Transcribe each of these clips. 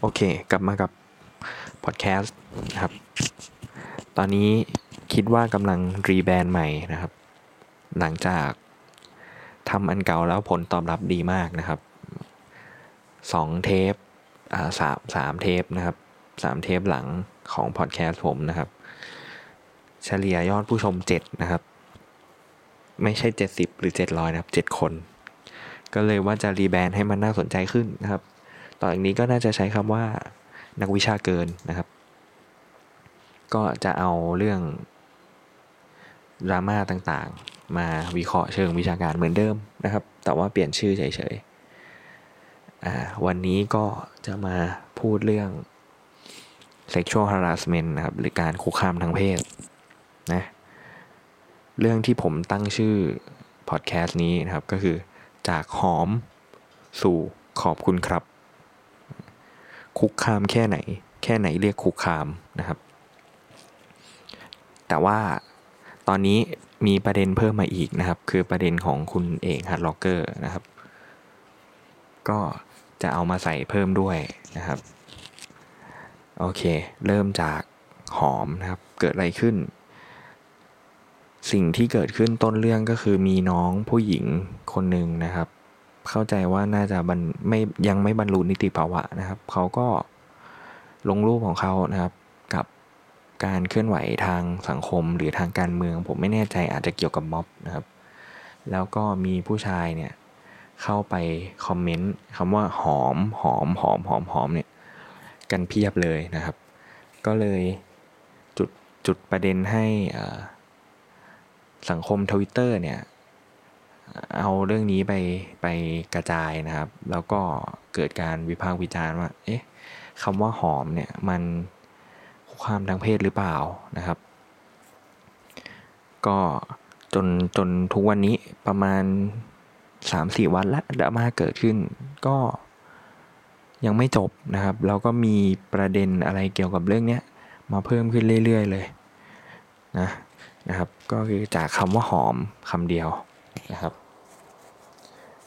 โอเค กลับมากับพอดแคสต์นะครับ ตอนนี้คิดว่ากำลัง rebrand ใหม่นะครับ หลังจากทำอันเก่าแล้วผลตอบรับดีมากนะครับสองเทปอ่าสามสามเทปนะครับสามเทปหลังของพอดแคสต์ผมนะครับ เฉลี่ยยอดผู้ชมเจ็ดนะครับ ไม่ใช่เจ็ดสิบหรือเจ็ดร้อยนะครับเจ็ดคน ก็เลยว่าจะรีแบรนด์ให้มันน่าสนใจขึ้นนะครับ ต่อจากนี้ก็น่าจะใช้คำว่านักวิชาเกินนะครับ ก็จะเอาเรื่องดราม่าต่างๆ มาวิเคราะห์เชิงวิชาการเหมือนเดิมนะครับ แต่ว่าเปลี่ยนชื่อเฉยๆวันนี้ก็จะมาพูดเรื่อง sexual harassment นะครับหรือการคุกคามทางเพศนะเรื่องที่ผมตั้งชื่อพอดแคสต์นี้นะครับก็คือจากหอมสู่ขอบคุณครับ คุกคามแค่ไหน แค่ไหนเรียกคุกคามนะครับ แต่ว่าตอนนี้มีประเด็นเพิ่มมาอีกนะครับ คือประเด็นของคุณเอกฮัตล็อกเกอร์นะครับ ก็จะเอามาใส่เพิ่มด้วยนะครับ โอเค เริ่มจากหอมนะครับ เกิดอะไรขึ้น สิ่งที่เกิดขึ้นต้นเรื่องก็คือมีน้องผู้หญิงคนหนึ่งนะครับ เข้าใจว่าน่าจะบรรไม่ยังไม่บรรลุนิติภาวะนะครับ เขาก็ลงรูปของเขานะครับ กับการเคลื่อนไหวทางสังคมหรือทางการเมือง ผมไม่แน่ใจอาจจะเกี่ยวกับม็อบนะครับ แล้วก็มีผู้ชายเนี่ยเข้าไปคอมเมนต์คำว่าหอมหอมหอมหอมหอมเนี่ยกันเพียบเลยนะครับ ก็เลยจุดจุดประเด็นให้สังคมทวิตเตอร์เนี่ย เอาเรื่องนี้ไปไปกระจายนะครับ แล้วก็เกิดการวิพากษ์วิจารณ์ว่า เอ๊ะคำว่าหอมเนี่ยมันคุกคามทางเพศหรือเปล่านะครับ ก็จนจนทุกวันนี้ประมาณ 3-4 วันละดราม่าเกิดขึ้น ก็ยังไม่จบนะครับ แล้วก็มีประเด็นอะไรเกี่ยวกับเรื่องนี้มาเพิ่มขึ้นเรื่อยๆเลยนะนะครับ ก็คือจากคำว่าหอมคำเดียวนะครับ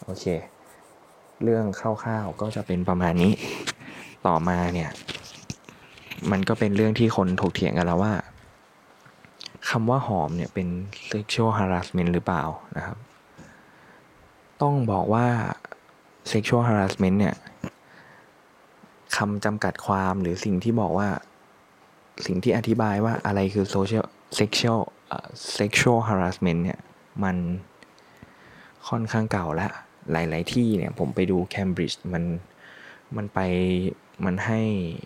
โอเค เรื่องคร่าวๆก็จะเป็นประมาณนี้ ต่อมาเนี่ย มันก็เป็นเรื่องที่คนถกเถียงกันแล้วว่าคำว่าหอมเนี่ยเป็น sexual harassment หรือเปล่านะครับ ต้องบอกว่า sexual harassment เนี่ยคำจำกัดความหรือสิ่งที่บอกว่า สิ่งที่อธิบายว่าอะไรคือ social sexual sexual harassment เนี่ย มันค่อนข้างเก่าแล้ว หลาย ๆ ที่เนี่ยผมไปดูเคมบริดจ์มันมันไปมันให้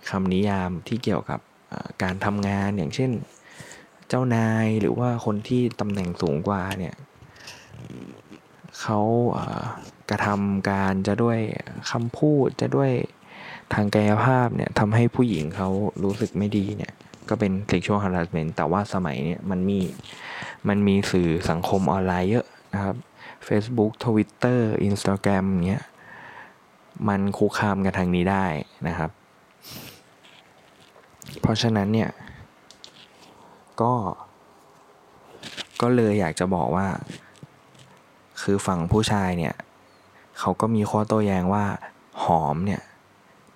คำนิยามที่เกี่ยวกับการทำงานอย่างเช่นเจ้านายหรือว่าคนที่ตำแหน่งสูงกว่าเนี่ยเขากระทำการจะด้วยคำพูดจะด้วยทางกายภาพเนี่ยทำให้ผู้หญิงเขารู้สึกไม่ดีเนี่ยก็เป็น sexual harassment แต่ว่าสมัยเนี่ยมันมีมันมีสื่อสังคมออนไลน์เยอะนะครับ Facebook Twitter Instagram เนี้ยมันคุกคามกันทางนี้ได้นะครับ เพราะฉะนั้นเนี่ย ก็ ก็เลยอยากจะบอกว่า คือฝั่งผู้ชายเนี่ยเขาก็มีข้อโต้แย้งว่าหอมเนี่ย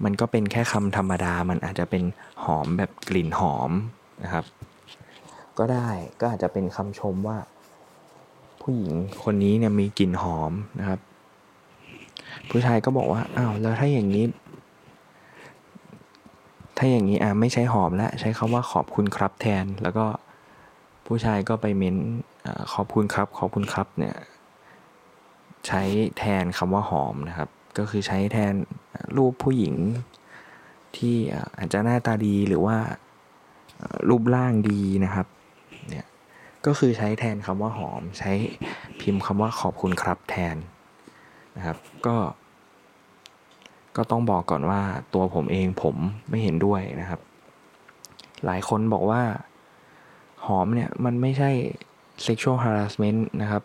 มันก็เป็นแค่คำธรรมดา มันอาจจะเป็นหอมแบบกลิ่นหอมนะครับ ก็ได้ก็อาจจะเป็นคำชมว่า ผู้หญิงคนนี้เนี่ยมีกลิ่นหอมนะครับ ผู้ชายก็บอกว่าอ้าวแล้วถ้าอย่างนี้ ถ้าอย่างนี้อะไม่ใช้หอมแล้วใช้คำว่าขอบคุณครับแทน แล้วก็ผู้ชายก็ไปเม้นขอบคุณครับ ขอบคุณครับเนี่ยใช้แทนคำว่าหอมนะครับ ก็คือใช้แทนรูปผู้หญิงที่อาจจะหน้าตาดีหรือว่ารูปร่างดีนะครับ ก็คือใช้แทนคำว่าหอม ใช้พิมพ์คำว่าขอบคุณครับแทนนะครับ ก็ ก็ต้องบอกก่อนว่าตัวผมเองผมไม่เห็นด้วยนะครับ หลายคนบอกว่าหอมเนี่ยมันไม่ใช่ sexual harassment นะครับ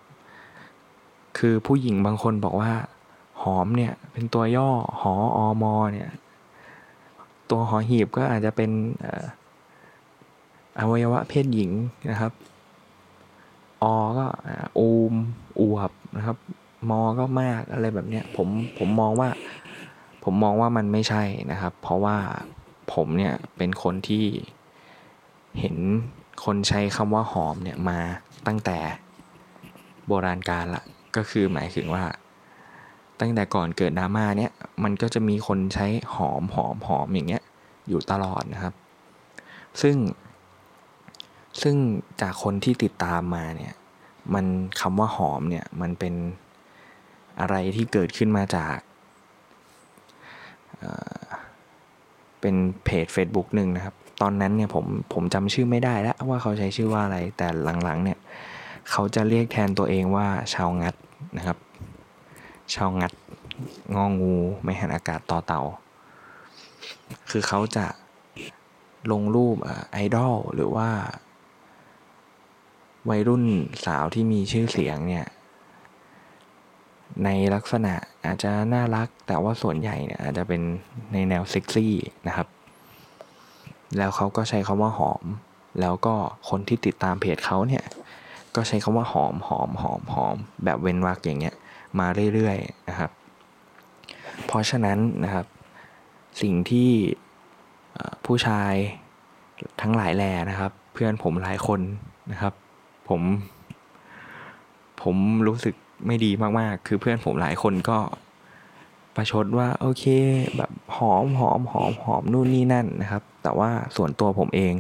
คือผู้หญิงบางคนบอกว่า หอมเนี่ยเป็นตัวย่อหออมอเนี่ย ตัวหอหีบก็อาจจะเป็นอวัยวะเพศหญิงนะครับ อก็อูมอวบนะครับ มอก็มากอะไรแบบเนี้ยผมผมมองว่า ผมมองว่ามันไม่ใช่นะครับ เพราะว่าผมเนี่ยเป็นคนที่เห็นคนใช้คำว่าหอมเนี่ยมาตั้งแต่โบราณกาลละก็คือหมายถึงว่า ตั้งแต่ก่อนเกิดดราม่าเนี่ยมันก็จะมีคนใช้หอมหอมหอมอย่างเงี้ยอยู่ตลอดนะครับ ซึ่ง ซึ่งจากคนที่ติดตามมาเนี่ย มันคำว่าหอมเนี่ย มันเป็นอะไรที่เกิดขึ้นมาจากเป็นเพจ Facebook หนึ่งนะครับ ตอนนั้นเนี่ยผมผมจำชื่อไม่ได้แล้วว่าเขาใช้ชื่อว่าอะไร แต่หลังๆ เนี่ย เขาจะเรียกแทนตัวเองว่าชาวงัดนะครับ ชาวงัดงองู ไม่หันอากาศต่อเต่า คือเขาจะลงรูปไอดอลหรือว่า วัยรุ่นสาวที่มีชื่อเสียงเนี่ย ในลักษณะอาจจะน่ารัก แต่ว่าส่วนใหญ่เนี่ยอาจจะเป็นในแนวเซ็กซี่นะครับ แล้วเขาก็ใช้คำว่าหอม แล้วก็คนที่ติดตามเพจเขาเนี่ย ก็ใช้คำว่าหอมหอมหอมหอมแบบเว้นวรรคอย่างเงี้ย มาเรื่อยๆนะครับ เพราะฉะนั้นนะครับ สิ่งที่ผู้ชายทั้งหลายแหล่นะครับ เพื่อนผมหลายคนนะครับ ผม ผมรู้สึกไม่ดีมากๆ คือเพื่อนผมหลายคนก็ประชดว่าโอเค แบบหอมหอมหอมหอมนู่นนี่นั่นนะครับ แต่ว่าส่วนตัวผมเอง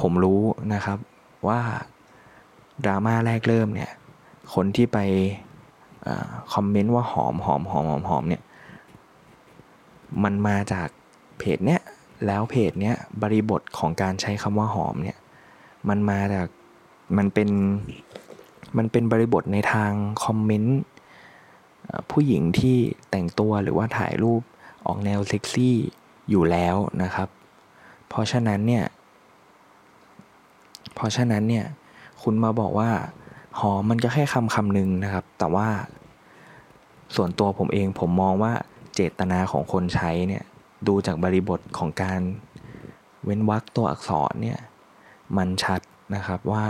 ผมรู้นะครับว่าดราม่าแรกเริ่มเนี่ย คนที่ไปคอมเมนต์ว่าหอมหอมหอมหอมหอมเนี่ย มันมาจากเพจเนี้ยแล้วเพจเนี้ยบริบทของการใช้คำว่าหอมเนี่ย มันมาจาก มันเป็นมันเป็นบริบทในทางคอมเมนต์ผู้หญิงที่แต่งตัวหรือว่าถ่ายรูปออกแนวเซ็กซี่อยู่แล้วนะครับ เพราะฉะนั้นเนี่ยเพราะฉะนั้นเนี่ยคุณมาบอกว่าหอมมันก็แค่คำคำหนึ่งนะครับ แต่ว่าส่วนตัวผมเองผมมองว่าเจตนาของคนใช้เนี่ยดูจากบริบทของการเว้นวรรคตัวอักษรเนี่ยมันชัดนะครับว่า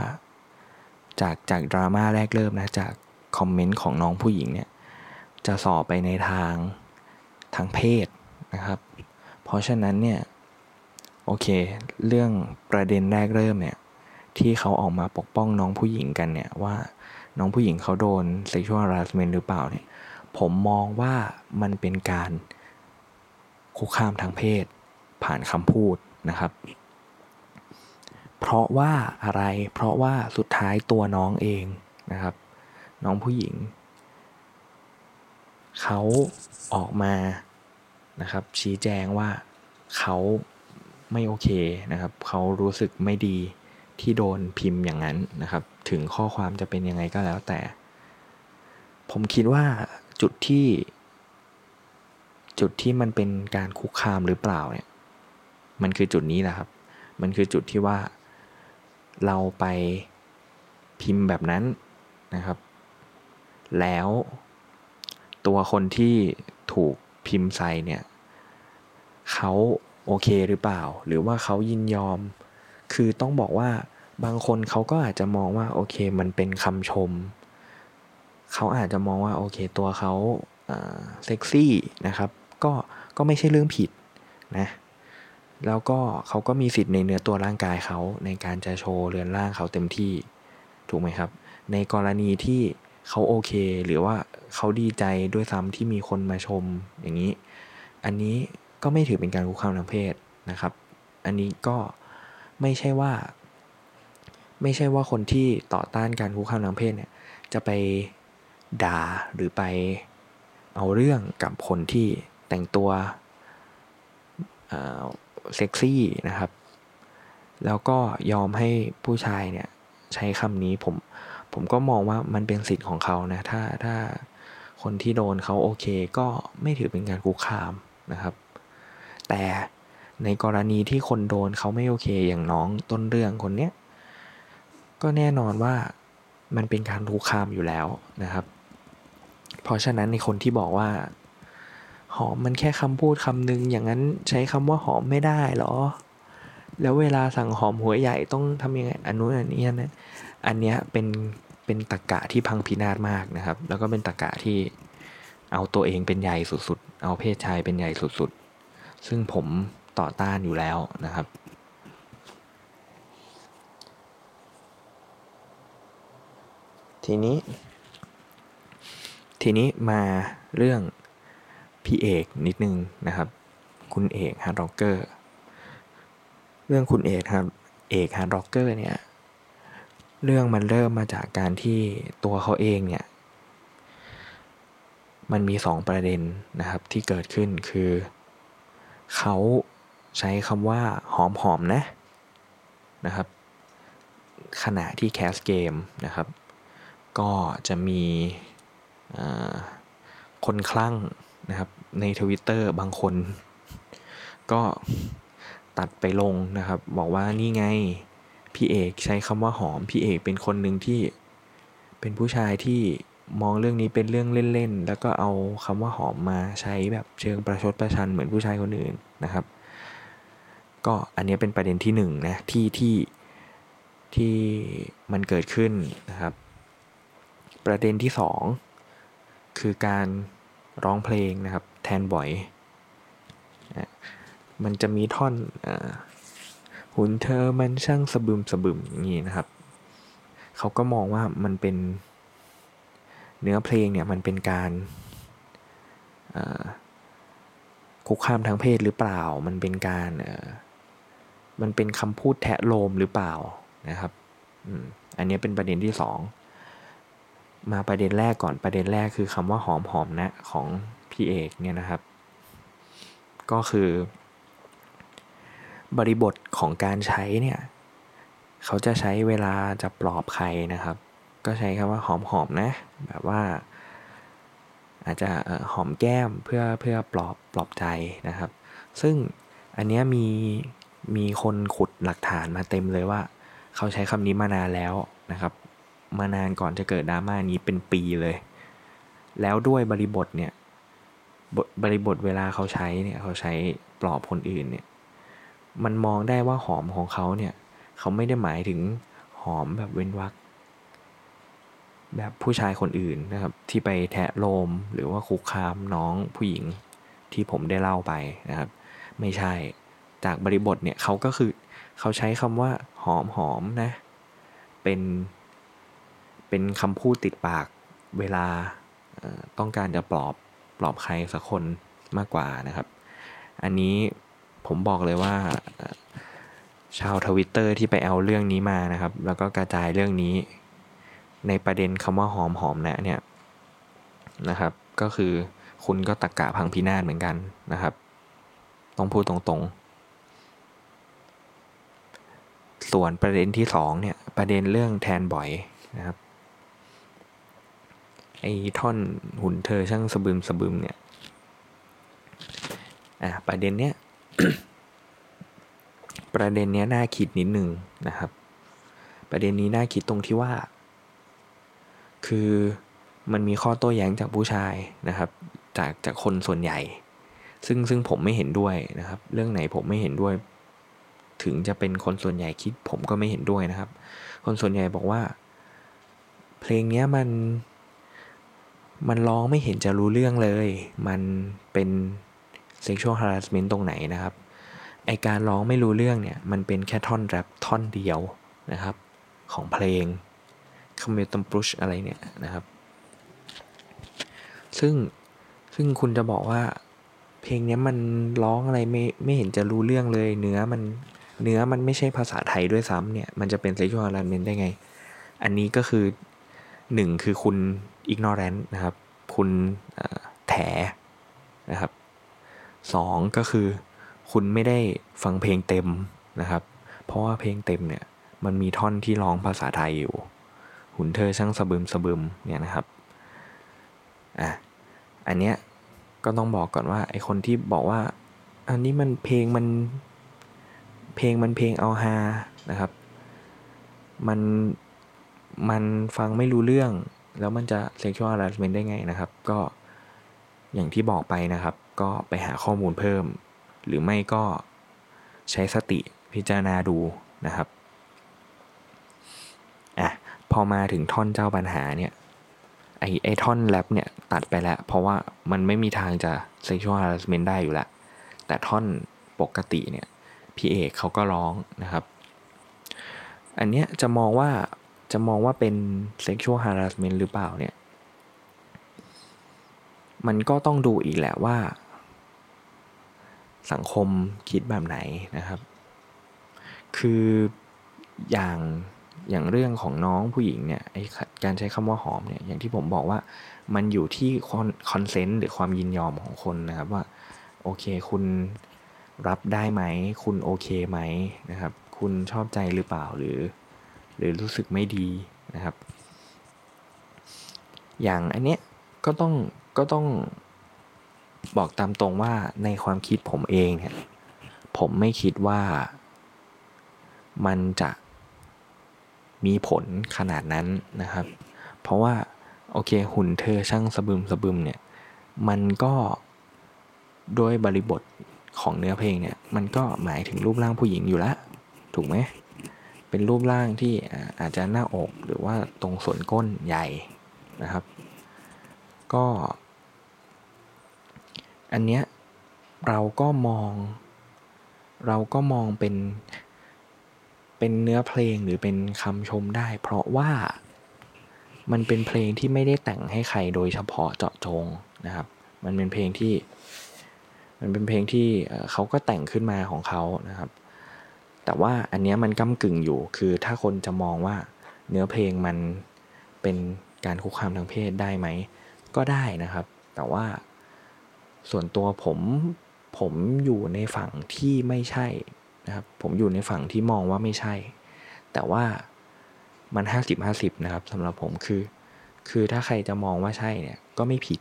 จากจากดราม่าแรกเริ่มนะจากคอมเมนต์ของน้องผู้หญิงเนี่ยจะสอบไปในทางทางเพศนะครับ เพราะฉะนั้นเนี่ยโอเค เรื่องประเด็นแรกเริ่มเนี่ยที่เขาออกมาปกป้องน้องผู้หญิงกันเนี่ยว่าน้องผู้หญิงเขาโดน sexual harassment หรือเปล่าเนี่ยผมมองว่ามันเป็นการคุกคามทางเพศผ่านคำพูดนะครับ เพราะว่าอะไร เพราะว่าสุดท้ายตัวน้องเองนะครับ น้องผู้หญิง เขาออกมานะครับ ชี้แจงว่าเขาไม่โอเคนะครับ เขารู้สึกไม่ดีที่โดนพิมพ์อย่างนั้นนะครับ ถึงข้อความจะเป็นยังไงก็แล้วแต่ ผมคิดว่าจุดที่ จุดที่มันเป็นการคุกคามหรือเปล่าเนี่ย มันคือจุดนี้แหละครับ มันคือจุดที่ว่า เราไปพิมพ์แบบนั้นนะครับ แล้วตัวคนที่ถูกพิมพ์ใส่เนี่ยเขาโอเคหรือเปล่า หรือว่าเขายินยอม คือต้องบอกว่าบางคนเขาก็อาจจะมองว่าโอเคมันเป็นคำชม เขาอาจจะมองว่าโอเคตัวเขาเซ็กซี่นะครับ ก็ก็ไม่ใช่เรื่องผิดนะ แล้วก็เขาก็มีสิทธิ์ในเนื้อตัวร่างกายเขาในการจะโชว์เรือนร่างเขาเต็มที่ถูกไหมครับ ในกรณีที่เขาโอเค หรือว่าเขาดีใจด้วยซ้ำที่มีคนมาชมอย่างนี้ อันนี้ก็ไม่ถือเป็นการคุกคามทางเพศนะครับ อันนี้ก็ไม่ใช่ว่า ไม่ใช่ว่าคนที่ต่อต้านการคุกคามทางเพศเนี่ย จะไปด่าหรือไปเอาเรื่องกับคนที่แต่งตัว เซ็กซี่นะครับ แล้วก็ยอมให้ผู้ชายเนี่ยใช้คำนี้ผมผมก็มองว่ามันเป็นสิทธิ์ของเขานะถ้าถ้าคนที่โดนเขาโอเคก็ไม่ถือเป็นการคุกคามนะครับ แต่ในกรณีที่คนโดนเขาไม่โอเคอย่างน้องต้นเรื่องคนเนี้ยก็แน่นอนว่ามันเป็นการคุกคามอยู่แล้วนะครับ เพราะฉะนั้นในคนที่บอกว่า หอมมันแค่คำพูดคำหนึ่งอย่างนั้นใช้คำว่าหอมไม่ได้หรอ แล้วเวลาสั่งหอมหัวใหญ่ต้องทำยังไงอันนู้นอันนี้นะอันเนี้ยเป็นเป็นตะกะที่พังพินาศมากนะครับ แล้วก็เป็นตะกะที่เอาตัวเองเป็นใหญ่สุดๆ เอาเพศชายเป็นใหญ่สุดๆ ซึ่งผมต่อต้านอยู่แล้วนะครับทีนี้ ทีนี้มาเรื่อง พี่เอกนิดนึงนะครับ คุณเอกฮาร์ดร็อกเกอร์เรื่องคุณเอกครับเอกฮาร์ดร็อกเกอร์เนี่ยเรื่องมันเริ่มมาจากการที่ตัวเขาเองเนี่ยมันมีสองประเด็นนะครับที่เกิดขึ้นคือเขาใช้คำว่าหอมหอมนะนะครับ ขณะที่แคสเกมนะครับ ก็จะมีคนคลั่ง นะครับ ในทวิตเตอร์บางคน ก็ตัดไปลงนะครับ บอกว่านี่ไง พี่เอกใช้คำว่าหอม พี่เอกเป็นคนหนึ่งที่เป็นผู้ชายที่มองเรื่องนี้เป็นเรื่องเล่นๆ แล้วก็เอาคำว่าหอมมาใช้แบบเชิงประชดประชันเหมือนผู้ชายคนอื่นนะครับ ก็อันนี้เป็นประเด็นที่หนึ่งนะที่ที่ที่มันเกิดขึ้นนะครับ ประเด็นที่สองคือการ ร้องเพลงนะครับแทนบ่อย มันจะมีท่อนอหุ่นเธอมันช่างสะบึมสะบึมอย่างนี้นะครับ เขาก็มองว่ามันเป็นเนื้อเพลงเนี่ยมันเป็นการคุกคามทางเพศหรือเปล่า มันเป็นการมันเป็นคำพูดแทะโลมหรือเปล่านะครับ อันนี้เป็นประเด็นที่สอง มาประเด็นแรกก่อนประเด็นแรกคือคำว่าหอมหอมนะของพี่เอกเนี่ยนะครับ ก็คือ บริบทของการใช้เนี่ย เขาจะใช้เวลาจะปลอบใครนะครับ ก็ใช้คำว่าหอมหอมนะ แบบว่า อาจจะหอมแก้มเพื่อเพื่อปลอบปลอบใจนะครับ ซึ่งอันนี้มีมีคนขุดหลักฐานมาเต็มเลยว่า เขาใช้คำนี้มานานแล้วนะครับ มานานก่อนจะเกิดดราม่านี้เป็นปีเลย แล้วด้วยบริบทเนี่ยบริบทเวลาเขาใช้เนี่ยเขาใช้ปลอบคนอื่นเนี่ยมันมองได้ว่าหอมของเขาเนี่ยเขาไม่ได้หมายถึงหอมแบบเว้นวักแบบผู้ชายคนอื่นนะครับ ที่ไปแทะโลมหรือว่าคุกคามน้องผู้หญิงที่ผมได้เล่าไปนะครับ ไม่ใช่จากบริบทเนี่ยเขาก็คือเขาใช้คำว่าหอมหอมนะ เป็น เป็นคำพูดติดปากเวลาต้องการจะปลอบปลอบใครสักคนมากกว่านะครับ อันนี้ผมบอกเลยว่าชาวทวิตเตอร์ที่ไปเอาเรื่องนี้มานะครับ แล้วก็กระจายเรื่องนี้ ในประเด็นคำว่าหอมหอมนะเนี่ยนะครับ ก็คือคุณก็ตะกกะพังพินาศเหมือนกันนะครับ ต้องพูดตรงๆ ส่วนประเด็นที่สองเนี่ยประเด็นเรื่องแทนบ่อยนะครับ ไอ้ท่อนหุ่นเธอช่างสะบึมสะบึมเนี่ยอะประเด็นเนี้ยประเด็นเนี้ยน่าคิดนิดนึงนะครับ ประเด็นนี้น่าคิดตรงที่ว่า คือมันมีข้อโต้แย้งจากผู้ชายนะครับ จากจากคนส่วนใหญ่ ซึ่งซึ่งผมไม่เห็นด้วยนะครับ เรื่องไหนผมไม่เห็นด้วย ถึงจะเป็นคนส่วนใหญ่คิดผมก็ไม่เห็นด้วยนะครับ คนส่วนใหญ่บอกว่า เพลงนี้มัน มันร้องไม่เห็นจะรู้เรื่องเลย มันเป็น sexual harassment ตรงไหนนะครับ ไอการร้องไม่รู้เรื่องเนี่ย มันเป็นแค่ท่อนแรปท่อนเดียวนะครับ ของเพลงคอมเมตัมปรุชอะไรเนี่ยนะครับ ซึ่งซึ่งคุณจะบอกว่า เพลงนี้มันร้องอะไรไม่ไม่เห็นจะรู้เรื่องเลย เนื้อมันเนื้อมันไม่ใช่ภาษาไทยด้วยซ้ำเนี่ย มันจะเป็น sexual harassment ได้ไง อันนี้ก็คือหนึ่งคือคุณ ignorant นะครับ คุณแถนะครับสองก็คือคุณไม่ได้ฟังเพลงเต็มนะครับ เพราะว่าเพลงเต็มเนี่ยมันมีท่อนที่ร้องภาษาไทยอยู่ หุ่นเธอช่างสะบึมสะบึมเนี่ยนะครับอะอันเนี้ยก็ต้องบอกก่อนว่าไอคนที่บอกว่า อันนี้มันเพลงมันเพลงมันเพลงเอาฮานะครับ มันมันฟังไม่รู้เรื่อง แล้วมันจะ sexual harassment ได้ไงนะครับ ก็อย่างที่บอกไปนะครับ ก็ไปหาข้อมูลเพิ่ม หรือไม่ก็ใช้สติพิจารณาดูนะครับอะพอมาถึงท่อนเจ้าปัญหาเนี่ยไอไอท่อนแรปเนี่ยตัดไปแล้ว เพราะว่ามันไม่มีทางจะ sexual harassment ได้อยู่แล้ว แต่ท่อนปกติเนี่ยพี่เอกเขาก็ร้องนะครับ อันเนี้ยจะมองว่า จะมองว่าเป็น sexual harassment หรือเปล่าเนี่ย มันก็ต้องดูอีกแหละว่า สังคมคิดแบบไหนนะครับ คืออย่างอย่างเรื่องของน้องผู้หญิงเนี่ยไอการใช้คำว่าหอมเนี่ยอย่างที่ผมบอกว่ามันอยู่ที่คอนเซนต์หรือความยินยอมของคนนะครับว่า โอเคคุณรับได้ไหม คุณโอเคไหมนะครับ คุณชอบใจหรือเปล่าหรือ รือรู้สึกไม่ดีนะครับ อย่างอันเนี้ยก็ต้องก็ต้องบอกตามตรงว่าในความคิดผมเองเนี่ยผมไม่คิดว่ามันจะมีผลขนาดนั้นนะครับ เพราะว่าโอเคหุ่นเธอช่างสะบึมสะบึมเนี่ยมันก็โดยบริบทของเนื้อเพลงเนี่ยมันก็หมายถึงรูปร่างผู้หญิงอยู่แล้วถูกไหม เป็นรูปร่างที่อาจจะหน้าอกหรือว่าตรงส่วนก้นใหญ่นะครับ ก็ อันเนี้ยเราก็มอง เราก็มองเป็นเป็นเนื้อเพลงหรือเป็นคำชมได้ เพราะว่ามันเป็นเพลงที่ไม่ได้แต่งให้ใครโดยเฉพาะเจาะจงนะครับ มันเป็นเพลงที่ มันเป็นเพลงที่เขาก็แต่งขึ้นมาของเขานะครับ แต่ว่าอันนี้มันก้ากึ่งอยู่ คือถ้าคนจะมองว่าเนื้อเพลงมันเป็นการคุกคามทางเพศได้ไหม ก็ได้นะครับ แต่ว่าส่วนตัวผมผมอยู่ในฝั่งที่ไม่ใช่นะครับผมอยู่ในฝั่งที่มองว่าไม่ใช่ แต่ว่ามันห้าสิบห้าสิบนะครับสำหรับผมคือ คือถ้าใครจะมองว่าใช่เนี่ยก็ไม่ผิด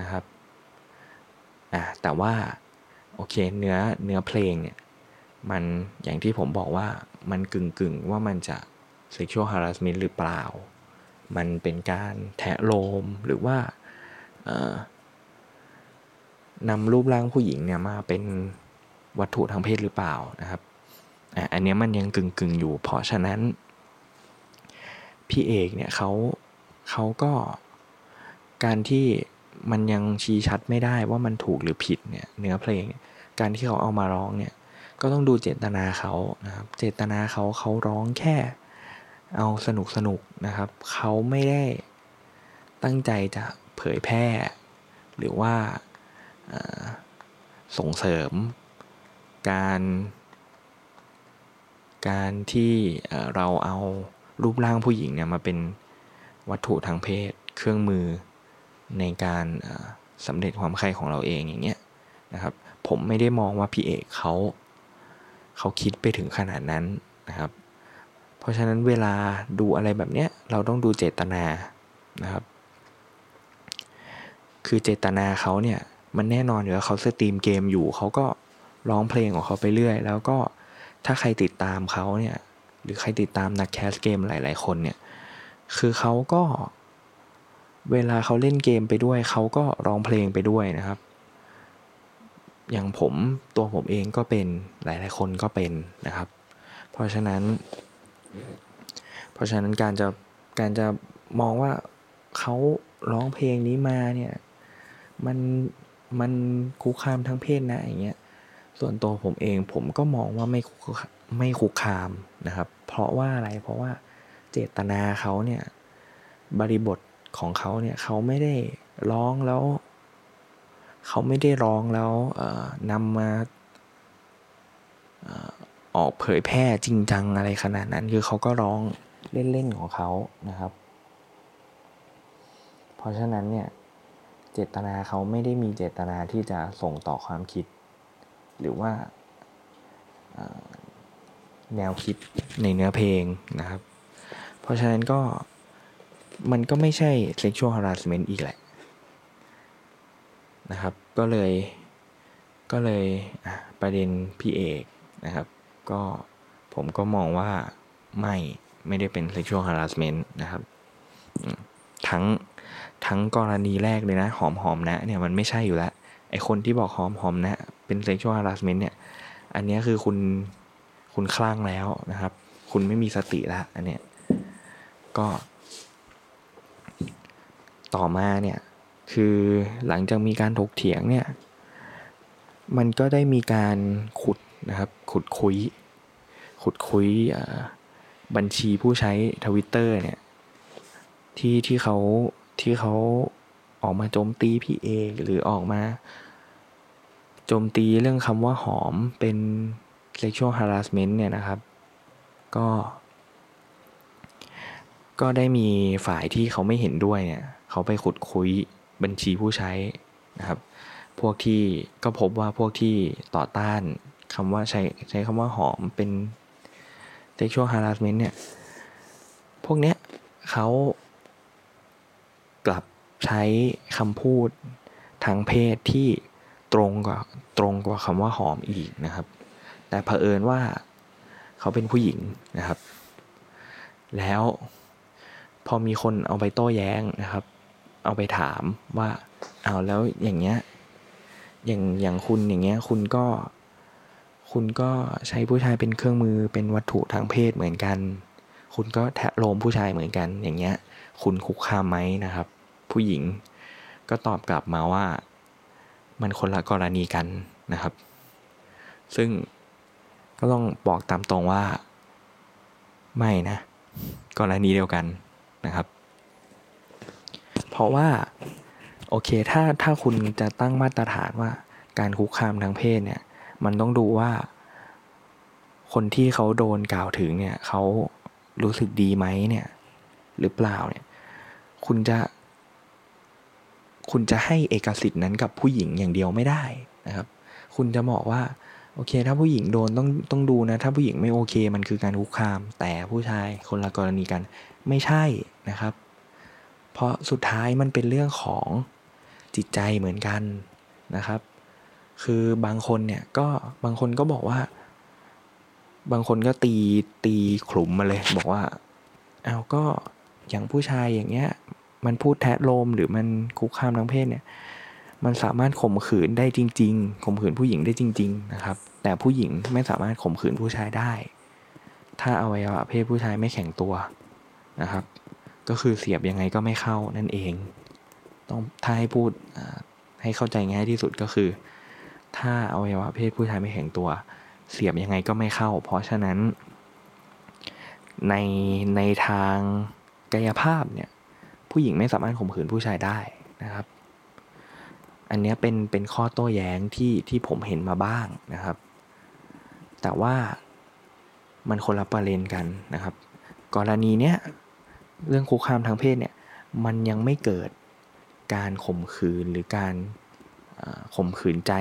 นะครับอะแต่ว่าโอเคเนื้อเนื้อเพลงเนี่ย มันอย่างที่ผมบอกว่ามันกึ่งกึ่งว่ามันจะ sexual harassment หรือเปล่า มันเป็นการแทะโลมหรือว่านำรูปร่างผู้หญิงเนี่ยมาเป็นวัตถุทางเพศหรือเปล่านะครับอันนี้มันยังกึ่งกึ่งอยู่ เพราะฉะนั้น พี่เอกเนี่ยเขาเขาก็การที่มันยังชี้ชัดไม่ได้ว่ามันถูกหรือผิดเนี่ยเนื้อเพลง การที่เขาเอามาร้องเนี่ย ก็ต้องดูเจตนาเขานะครับ เจตนาเขาเขาร้องแค่เอาสนุกสนุกนะครับ เขาไม่ได้ตั้งใจจะเผยแพร่ หรือว่าส่งเสริมการ การที่เราเอารูปร่างผู้หญิงเนี่ยมาเป็นวัตถุทางเพศเครื่องมือในการสำเร็จความใคร่ของเราเองอย่างเงี้ยนะครับ ผมไม่ได้มองว่าพี่เอกเขา เขาคิดไปถึงขนาดนั้นนะครับ เพราะฉะนั้นเวลาดูอะไรแบบเนี้ยเราต้องดูเจตนานะครับ คือเจตนาเขาเนี่ยมันแน่นอนอยู่แล้วเขาสตรีมเกมอยู่เขาก็ร้องเพลงของเขาไปเรื่อย แล้วก็ถ้าใครติดตามเขาเนี่ยหรือใครติดตามนักแคสเกมหลาย ๆ คนเนี่ยคือเขาก็เวลาเขาเล่นเกมไปด้วย เขาก็ร้องเพลงไปด้วยนะครับ อย่างผมตัวผมเองก็เป็นหลาย ๆ คนก็เป็นนะครับ เพราะฉะนั้น เพราะฉะนั้นการจะการจะมองว่าเขาร้องเพลงนี้มาเนี่ยมันมันคุกคามทางเพศนะอย่างเงี้ยส่วนตัวผมเองผมก็มองว่าไม่ไม่คุกคามนะครับ เพราะว่าอะไรเพราะว่าเจตนาเขาเนี่ยบริบทของเขาเนี่ยเขาไม่ได้ร้องแล้ว เขาไม่ได้ร้องแล้วนำมาออกเผยแพร่จริงจังอะไรขนาดนั้น คือเขาก็ร้องเล่น ๆ ของเขานะครับ เพราะฉะนั้นเนี่ยเจตนาเขาไม่ได้มีเจตนาที่จะส่งต่อความคิด หรือว่าแนวคิดในเนื้อเพลงนะครับ เพราะฉะนั้นก็มันก็ไม่ใช่ sexual harassment อีกแหละ นะครับ ก็เลยก็เลยประเด็นพี่เอกนะครับ ก็ผมก็มองว่าไม่ไม่ได้เป็น sexual harassment นะครับ ทั้งทั้งกรณีแรกเลยนะ หอมหอมนะเนี่ยมันไม่ใช่อยู่แล้วไอคนที่บอกหอมหอมนะ เป็น sexual harassment เนี่ย อันนี้คือคุณคุณคลั่งแล้วนะครับ คุณไม่มีสติแล้วอันเนี้ยก็ ต่อมาเนี่ย คือหลังจากมีการถกเถียงเนี่ย มันก็ได้มีการขุดนะครับ ขุดคุย ขุดคุยบัญชีผู้ใช้ทวิตเตอร์เนี่ย ที่ที่เขาที่เขาออกมาโจมตีพี่เอหรือออกมาโจมตีเรื่องคำว่าหอมเป็น sexual harassment เนี่ยนะครับ ก็ ก็ได้มีฝ่ายที่เขาไม่เห็นด้วยเนี่ย เขาไปขุดคุย บัญชีผู้ใช้นะครับ พวกที่ก็พบว่าพวกที่ต่อต้านคำว่าใช้ใช้คำว่าหอมเป็น sexual harassment เนี่ย พวกเนี้ยเขากลับใช้คำพูดทางเพศที่ตรงกว่าตรงกว่าคำว่าหอมอีกนะครับ แต่เผอิญว่าเขาเป็นผู้หญิงนะครับ แล้วพอมีคนเอาไปโต้แย้งนะครับ เอาไปถามว่าเอาแล้วอย่างเงี้ยอย่างอย่างคุณอย่างเงี้ยคุณก็ คุณก็ใช้ผู้ชายเป็นเครื่องมือเป็นวัตถุทางเพศเหมือนกัน คุณก็แทะโลมผู้ชายเหมือนกันอย่างเงี้ย คุณคุกคามไหมนะครับ ผู้หญิงก็ตอบกลับมาว่า มันคนละกรณีกันนะครับ ซึ่งก็ต้องบอกตามตรงว่า ไม่นะ กรณีเดียวกันนะครับ ราะว่าโอเคถ้าถ้าคุณจะตั้งมาตรฐานว่าการคุกคามทางเพศเนี่ยมันต้องดูว่า คนที่เขาโดนกล่าวถึงเนี่ยเขารู้สึกดีไหมเนี่ยหรือเปล่าเนี่ยคุณจะ คุณจะให้เอกสิทธิ์นั้นกับผู้หญิงอย่างเดียวไม่ได้นะครับ คุณจะบอกว่าโอเค ถ้าผู้หญิงโดนต้องต้องดูนะ ถ้าผู้หญิงไม่โอเค มันคือการคุกคาม แต่ผู้ชายคนละกรณีกันไม่ใช่นะครับ เพราะสุดท้ายมันเป็นเรื่องของจิตใจเหมือนกันนะครับ คือบางคนเนี่ยก็บางคนก็บอกว่า บางคนก็ตีตีขลุ่มมาเลยบอกว่าเอาก็อย่างผู้ชายอย่างเงี้ยมันพูดแทะโลมหรือมันคุกคามทางเพศเนี่ย มันสามารถข่มขืนได้จริง ๆข่มขืนผู้หญิงได้จริง ๆ นะครับ แต่ผู้หญิงไม่สามารถข่มขืนผู้ชายได้ ถ้าอวัยวะเพศผู้ชายไม่แข็งตัวนะครับ ก็คือเสียบยังไงก็ไม่เข้านั่นเอง ต้องถ้าให้พูดให้เข้าใจง่ายที่สุดก็คือ ถ้าอวัยวะเพศผู้ชายไม่แข็งตัว เสียบยังไงก็ไม่เข้า เพราะฉะนั้นในในทางกายภาพเนี่ยผู้หญิงไม่สามารถข่มขืนผู้ชายได้นะครับ อันนี้เป็นเป็นข้อโต้แย้งที่ที่ผมเห็นมาบ้างนะครับ แต่ว่ามันคนละประเด็นกันนะครับ กรณีเนี้ย เรื่องคุกคามทางเพศเนี่ยมันยังไม่เกิดการข่มขืนหรือการข่มขืนใจ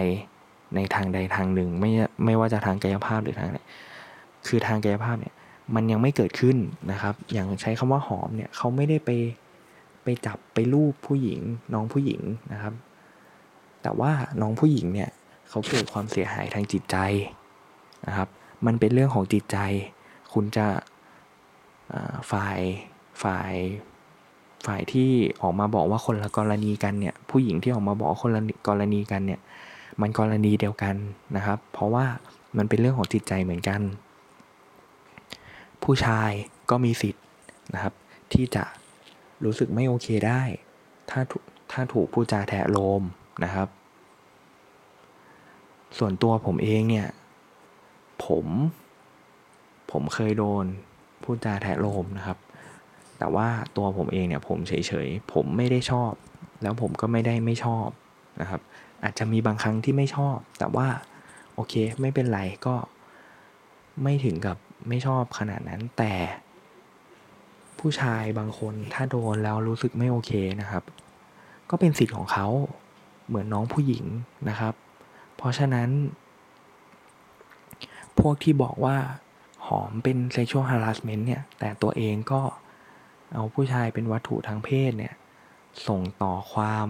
ในทางใดทางหนึ่ง ไม่ไม่ว่าจะทางกายภาพหรือทางไหนคือทางกายภาพเนี่ยมันยังไม่เกิดขึ้นนะครับ อย่างใช้คำว่าหอมเนี่ยเขาไม่ได้ไปไปจับไปลูบผู้หญิงน้องผู้หญิงนะครับ แต่ว่าน้องผู้หญิงเนี่ยเขาเกิดความเสียหายทางจิตใจนะครับ มันเป็นเรื่องของจิตใจ คุณจะฝ่าย ฝ่ายฝ่ายที่ออกมาบอกว่าคนละกรณีกันเนี่ยผู้หญิงที่ออกมาบอกคนละกรณีกันเนี่ยมันกรณีเดียวกันนะครับ เพราะว่ามันเป็นเรื่องของจิตใจเหมือนกัน ผู้ชายก็มีสิทธิ์นะครับ ที่จะรู้สึกไม่โอเคได้ ถ้าถ้าถูกผู้จาแทะโลมนะครับ ส่วนตัวผมเองเนี่ยผม ผมเคยโดนผู้จาแทะโลมนะครับ แต่ว่าตัวผมเองเนี่ยผมเฉยๆ ผมไม่ได้ชอบ แล้วผมก็ไม่ได้ไม่ชอบนะครับ อาจจะมีบางครั้งที่ไม่ชอบ แต่ว่าโอเคไม่เป็นไรก็ไม่ถึงกับไม่ชอบขนาดนั้น แต่ผู้ชายบางคนถ้าโดนแล้วรู้สึกไม่โอเคนะครับ ก็เป็นสิทธิ์ของเขาเหมือนน้องผู้หญิงนะครับ เพราะฉะนั้น พวกที่บอกว่าหอมเป็น sexual harassment เนี่ย แต่ตัวเองก็ เอาผู้ชายเป็นวัตถุทางเพศเนี่ยส่งต่อความ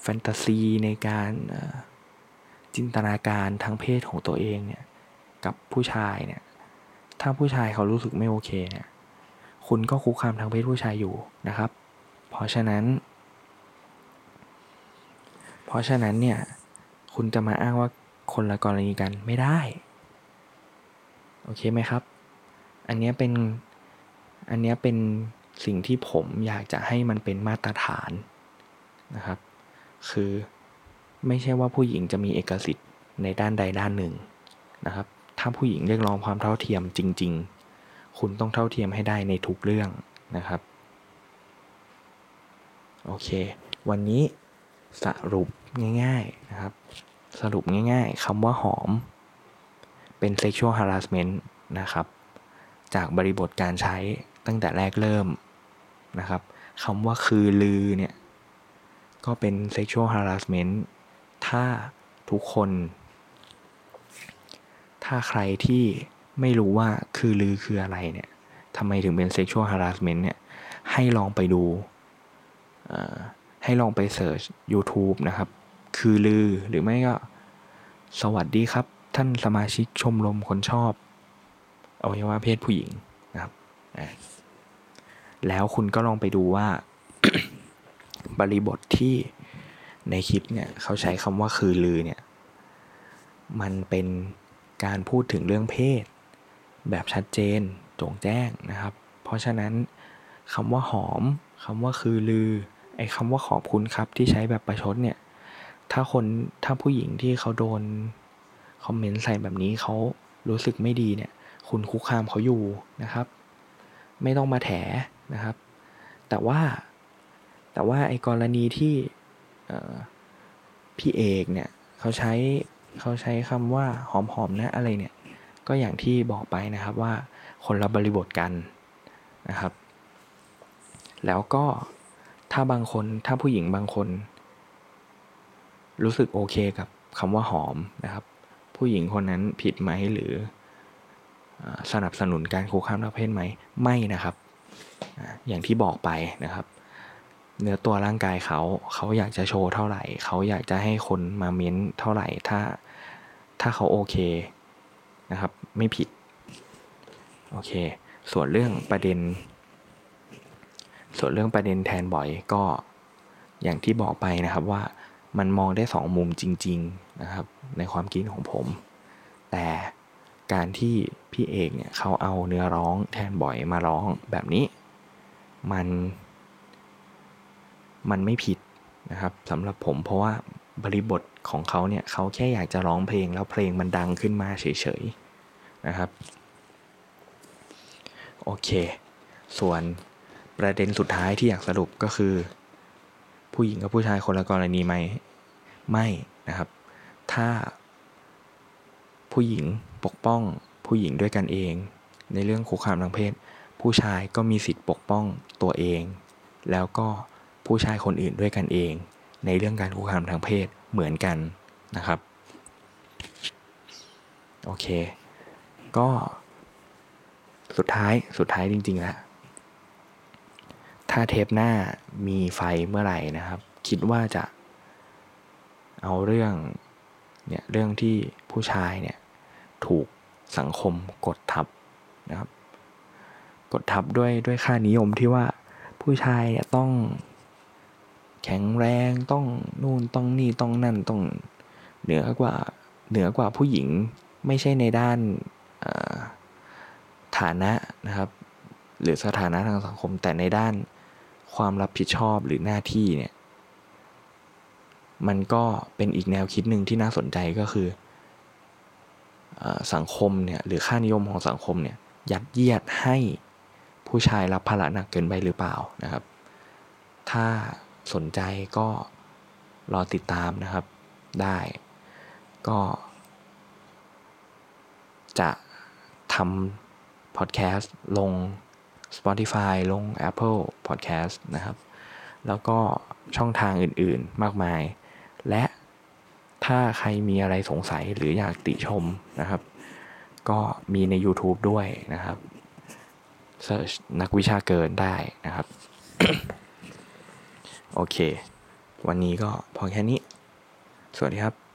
แฟนตาซีในการจินตนาการทางเพศของตัวเองเนี่ยกับผู้ชายเนี่ยถ้าผู้ชายเขารู้สึกไม่โอเคเนี่ยคุณก็คุกคามทางเพศผู้ชายอยู่นะครับ เพราะฉะนั้น เพราะฉะนั้นเนี่ยคุณจะมาอ้างว่าคนละกรณีกันไม่ได้ โอเคไหมครับ อันนี้เป็น อันนี้เป็นสิ่งที่ผมอยากจะให้มันเป็นมาตรฐานนะครับ คือไม่ใช่ว่าผู้หญิงจะมีเอกสิทธิ์ในด้านใดด้านหนึ่งนะครับ ถ้าผู้หญิงเรียกร้องความเท่าเทียมจริง ๆ คุณต้องเท่าเทียมให้ได้ในทุกเรื่องนะครับโอเค วันนี้สรุปง่าย ๆนะครับ สรุปง่ายๆคำว่าหอม เป็น sexual harassment นะครับ จากบริบทการใช้ ตั้งแต่แรกเริ่มนะครับคำว่าคือลือเนี่ย ก็เป็น sexual harassment ถ้าทุกคน ถ้าใครที่ไม่รู้ว่าคือลือคืออะไรเนี่ยทำไมถึงเป็น sexual harassment เนี่ย ให้ลองไปดู ให้ลองไปเสิร์ช YouTube นะครับ คือลือหรือไม่ก็ สวัสดีครับ ท่านสมาชิกชมรมคนชอบอวัยวะเพศผู้หญิงนะครับ แล้วคุณก็ลองไปดูว่า บริบทที่ในคลิปเนี่ยเขาใช้คำว่าคือลือเนี่ยมันเป็นการพูดถึงเรื่องเพศ แบบชัดเจนจงแจ้งนะครับ เพราะฉะนั้นคำว่าหอมคำว่าคือลือไอ้คำว่าขอบคุณครับที่ใช้แบบประชดเนี่ย ถ้าคนถ้าผู้หญิงที่เขาโดนคอมเมนต์ใส่แบบนี้เขารู้สึกไม่ดีเนี่ย คุณคุกคามเขาอยู่นะครับ ไม่ต้องมาแถ นะครับ แต่ว่าแต่ว่าไอ้กรณีที่พี่เอกเนี่ยเขาใช้เขาใช้คำว่าหอมๆนะอะไรเนี่ย ก็อย่างที่บอกไปนะครับว่าคนละบริบทกันนะครับ แล้วก็ถ้าบางคนถ้าผู้หญิงบางคน รู้สึกโอเคกับคำว่าหอมนะครับ ผู้หญิงคนนั้นผิดไหมหรือสนับสนุนการคุกคามทางเพศไหมไม่นะครับ อย่างที่บอกไปนะครับ เนื้อตัวร่างกายเขาเขาอยากจะโชว์เท่าไหร่ เขาอยากจะให้คนมาเม้นเท่าไหร่ถ้าถ้าเขาโอเคนะครับ ไม่ผิด โอเค ส่วนเรื่องประเด็น ส่วนเรื่องประเด็นแทนบ่อยก็อย่างที่บอกไปนะครับว่ามันมองได้สองมุมจริง ๆนะครับ ในความคิดของผม แต่ การที่พี่เอกเนี่ยเขาเอาเนื้อร้องแทนบ่อยมาร้องแบบนี้ มัน มันไม่ผิดนะครับสำหรับผมเพราะว่าบริบทของเขาเนี่ยเขาแค่อยากจะร้องเพลงแล้วเพลงมันดังขึ้นมาเฉยๆนะครับโอเค ส่วนประเด็นสุดท้ายที่อยากสรุปก็คือ ผู้หญิงกับผู้ชายคนละกรณีไหมไม่นะครับ ถ้า ผู้หญิงปกป้องผู้หญิงด้วยกันเอง ในเรื่องคุกคามทางเพศ ผู้ชายก็มีสิทธิ์ปกป้องตัวเอง แล้วก็ผู้ชายคนอื่นด้วยกันเอง ในเรื่องการคุกคามทางเพศเหมือนกันนะครับโอเค ก็สุดท้ายสุดท้ายจริงๆแล้วถ้าเทปหน้ามีไฟเมื่อไหร่นะครับ คิดว่าจะเอาเรื่องเนี่ยเรื่องที่ผู้ชายเนี่ย ถูกสังคมกดทับนะครับ กดทับด้วยด้วยค่านิยมที่ว่าผู้ชายเนี่ยต้องแข็งแรงต้องนู่นต้องนี่ต้องนั่นต้องเหนือกว่าเหนือกว่าผู้หญิงไม่ใช่ในด้านฐานะนะครับ หรือสถานะทางสังคมแต่ในด้านความรับผิดชอบหรือหน้าที่เนี่ยมันก็เป็นอีกแนวคิดหนึ่งที่น่าสนใจก็คือ สังคมเนี่ยหรือค่านิยมของสังคมเนี่ยยัดเยียดให้ผู้ชายรับภาระหนักเกินไปหรือเปล่านะครับ ถ้าสนใจก็รอติดตามนะครับได้ก็ จะทำพอดแคสต์ลง Spotify ลง Apple Podcast นะครับ แล้วก็ช่องทางอื่นๆมากมาย ถ้าใครมีอะไรสงสัยหรืออยากติชมนะครับ ก็มีใน YouTube ด้วยนะครับเซิร์ชนักวิชาเกินได้นะครับ โอเค วันนี้ก็พอแค่นี้ สวัสดีครับ